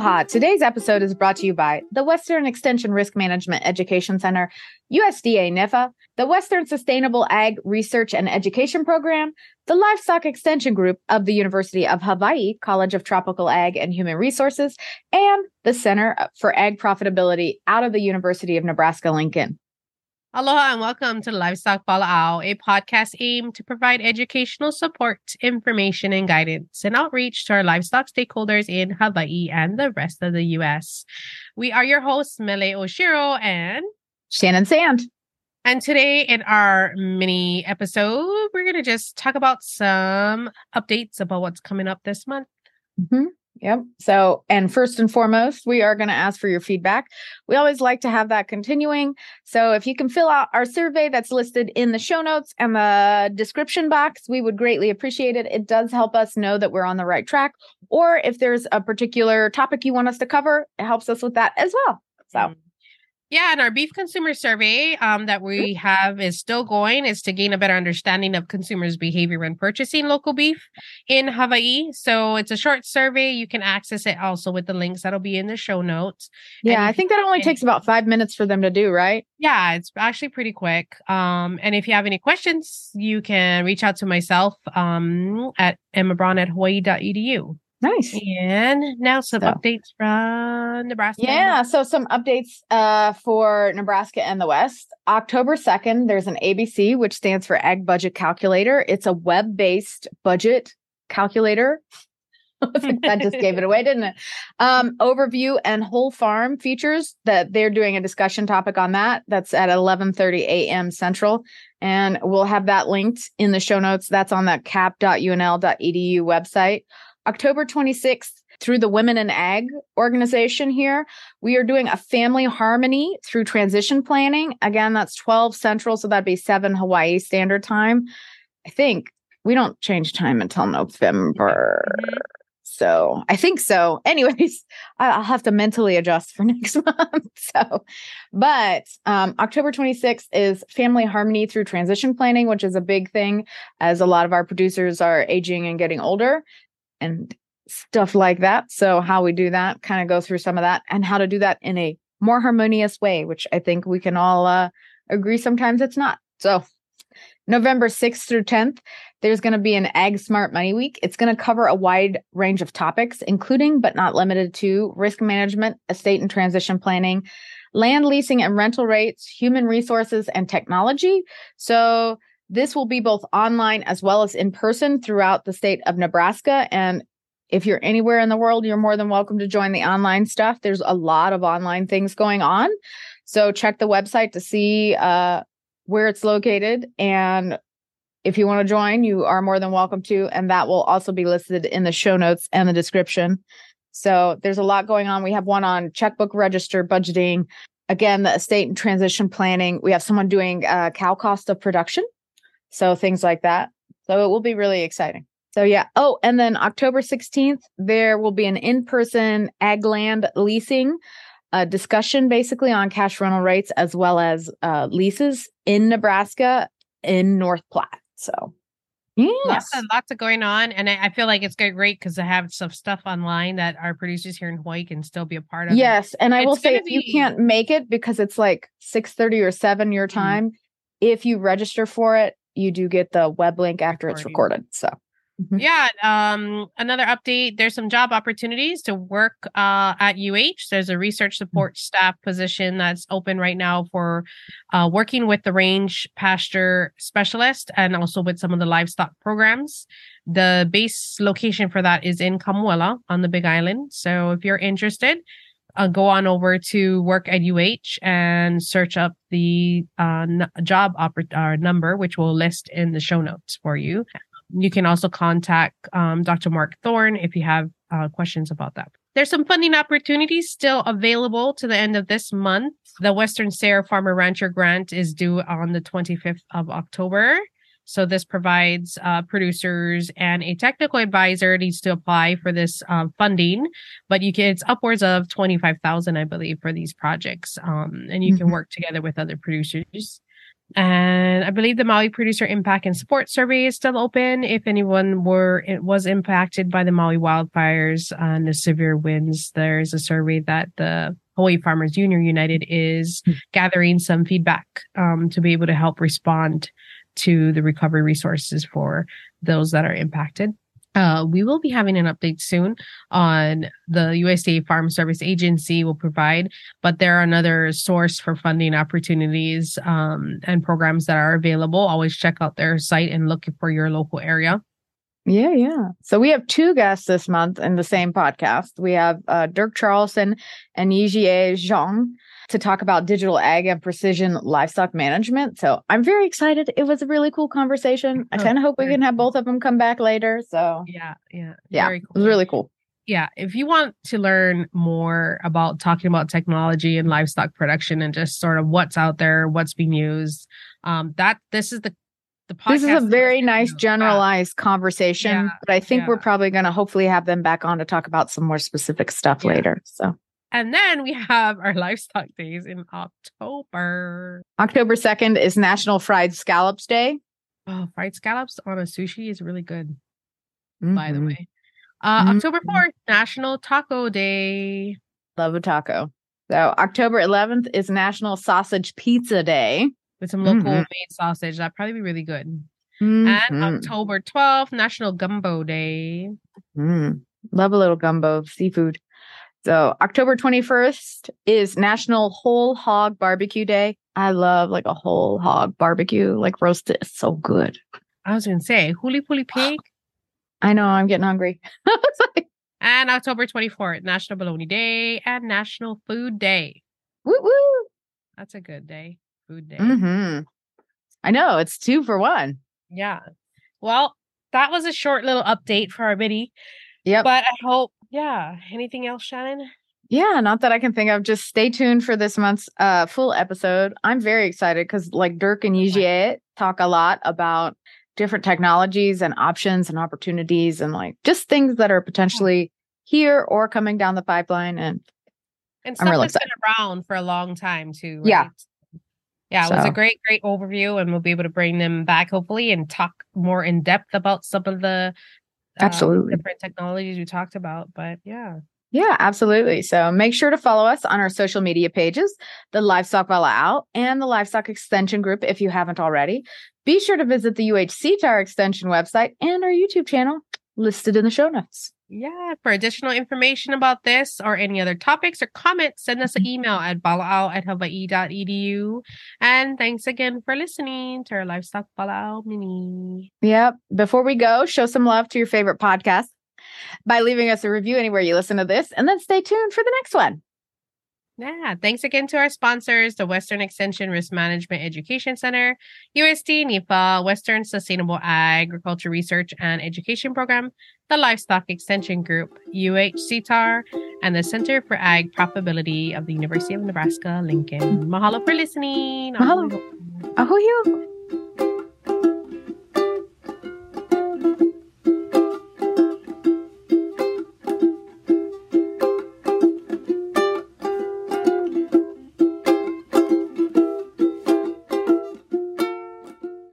Aloha. Today's episode is brought to you by the Western Extension Risk Management Education Center, USDA NIFA, the Western Sustainable Ag Research and Education Program, the Livestock Extension Group of the University of Hawaii College of Tropical Ag and Human Resources, and the Center for Ag Profitability out of the University of Nebraska Lincoln. Aloha and welcome to Livestock Pala'au, a podcast aimed to provide educational support, information, and guidance and outreach to our livestock stakeholders in Hawaii and the rest of the U.S. We are your hosts, Mele Oshiro and Shannon Sand. And today in our mini episode, we're going to just talk about some updates about what's coming up this month. Mm-hmm. Yep. So, and first and foremost, we are going to ask for your feedback. We always like to have that continuing. So, if you can fill out our survey that's listed in the show notes and the description box, we would greatly appreciate it. It does help us know that we're on the right track. Or if there's a particular topic you want us to cover, it helps us with that as well. So, mm-hmm. Yeah, and our beef consumer survey um, that we have is still going is to gain a better understanding of consumers' behavior when purchasing local beef in Hawaii. So it's a short survey. You can access it also with the links that'll be in the show notes. Yeah, I think that only takes about five minutes for them to do, right? Yeah, it's actually pretty quick. Um, and if you have any questions, you can reach out to myself um, at emmabraun at hawaii.edu. Nice. And now some so, updates from Nebraska. Yeah. So some updates uh, for Nebraska and the West. October 2nd, there's an ABC, which stands for Ag Budget Calculator. It's a web based budget calculator. that just gave it away, didn't it? Um, overview and whole farm features that they're doing a discussion topic on that. That's at 11:30 a.m. Central, and we'll have that linked in the show notes. That's on that cap.unl.edu website. October 26th, through the Women in Ag organization here, we are doing a family harmony through transition planning. Again, that's 12 Central, so that'd be 7 Hawaii Standard Time. I think we don't change time until November. Mm-hmm. So I think so. Anyways, I'll have to mentally adjust for next month. So, but um, October 26th is family harmony through transition planning, which is a big thing as a lot of our producers are aging and getting older and stuff like that. So, how we do that, kind of go through some of that and how to do that in a more harmonious way, which I think we can all uh, agree sometimes it's not. So, November 6th through 10th, there's going to be an Ag Smart Money Week. It's going to cover a wide range of topics, including but not limited to risk management, estate and transition planning, land leasing and rental rates, human resources, and technology. So, this will be both online as well as in person throughout the state of Nebraska. And if you're anywhere in the world, you're more than welcome to join the online stuff. There's a lot of online things going on. So check the website to see uh, where it's located. And if you want to join, you are more than welcome to. And that will also be listed in the show notes and the description. So there's a lot going on. We have one on checkbook register budgeting. Again, the estate and transition planning. We have someone doing uh, cow cost of production so things like that. So it will be really exciting. So yeah. Oh, and then October 16th, there will be an in-person ag land leasing uh, discussion basically on cash rental rates as well as uh, leases in Nebraska in North Platte. So yes. lots, of, lots of going on. And I, I feel like it's great because I have some stuff online that our producers here in Hawaii can still be a part of. Yes. And I will say if be... you can't make it because it's like 6 30 or 7 your mm-hmm. time, mm-hmm. if you register for it, you do get the web link after Recording. it's recorded. So mm-hmm. yeah. Um, another update. There's some job opportunities to work uh, at UH. There's a research mm. support staff position that's open right now for uh, working with the range pasture specialist and also with some of the livestock programs. The base location for that is in Kamuela on the Big Island. So if you're interested, uh, go on over to work at UH and search up the uh, n- job oper- uh, number, which we'll list in the show notes for you. You can also contact um, Dr. Mark Thorne if you have uh, questions about that. There's some funding opportunities still available to the end of this month. The Western SARE Farmer Rancher Grant is due on the 25th of October. So this provides uh, producers and a technical advisor needs to apply for this um, funding, but you can it's upwards of twenty five thousand, I believe, for these projects, um, and you mm-hmm. can work together with other producers. And I believe the Maui Producer Impact and Support Survey is still open. If anyone were it was impacted by the Maui wildfires and the severe winds, there's a survey that the Hawaii Farmers Union United is mm-hmm. gathering some feedback um, to be able to help respond to the recovery resources for those that are impacted. Uh, we will be having an update soon on the USDA Farm Service Agency will provide, but there are another source for funding opportunities um, and programs that are available. Always check out their site and look for your local area. Yeah, yeah. So we have two guests this month in the same podcast. We have uh, Dirk Charlson and Yijie Zhang to talk about digital ag and precision livestock management. So I'm very excited. It was a really cool conversation. I oh, kind of hope we can have both of them come back later. So yeah, yeah, yeah. Cool. It was really cool. Yeah, if you want to learn more about talking about technology and livestock production and just sort of what's out there, what's being used, um, that this is the the This is a very nice generalized yeah. conversation, yeah, but I think yeah. we're probably going to hopefully have them back on to talk about some more specific stuff later. So and then we have our livestock days in October. October 2nd is National Fried Scallops Day. Oh, fried scallops on a sushi is really good, mm-hmm. by the mm-hmm. way. Uh, mm-hmm. October 4th, National Taco Day. Love a taco. So, October 11th is National Sausage Pizza Day. With some local mm-hmm. made sausage. That'd probably be really good. And mm-hmm. October 12th, National Gumbo Day. Mm. Love a little gumbo seafood. So October 21st is National Whole Hog Barbecue Day. I love like a whole hog barbecue, like roasted. It's so good. I was gonna say huli puli pig. I know, I'm getting hungry. and October 24th, National Bologna Day and National Food Day. Woo woo. That's a good day. Food day. Mm-hmm. I know, it's two for one. Yeah. Well, that was a short little update for our mini. Yep. But I hope yeah. Anything else, Shannon? Yeah, not that I can think of. Just stay tuned for this month's uh, full episode. I'm very excited because, like Dirk and Yijie talk a lot about different technologies and options and opportunities and like just things that are potentially here or coming down the pipeline. And, and stuff I'm really that's excited. been around for a long time too. Right? Yeah. Yeah, it so. was a great, great overview, and we'll be able to bring them back hopefully and talk more in depth about some of the absolutely um, different technologies we talked about. But yeah. Yeah, absolutely. So make sure to follow us on our social media pages, the Livestock Pala'au and the Livestock Extension Group if you haven't already. Be sure to visit the UHC Tire Extension website and our YouTube channel listed in the show notes. Yeah. For additional information about this or any other topics or comments, send us an mm-hmm. email at balao at hawaii.edu. And thanks again for listening to our Livestock Pala'au mini. Yep. Before we go, show some love to your favorite podcast by leaving us a review anywhere you listen to this, and then stay tuned for the next one. Yeah. Thanks again to our sponsors, the Western Extension Risk Management Education Center, USDA NIFA, Western Sustainable Agriculture Research and Education Program, the Livestock Extension Group, UHCTAHR, and the Center for Ag Profitability of the University of Nebraska Lincoln. Mahalo for listening. Mahalo. Ahoy.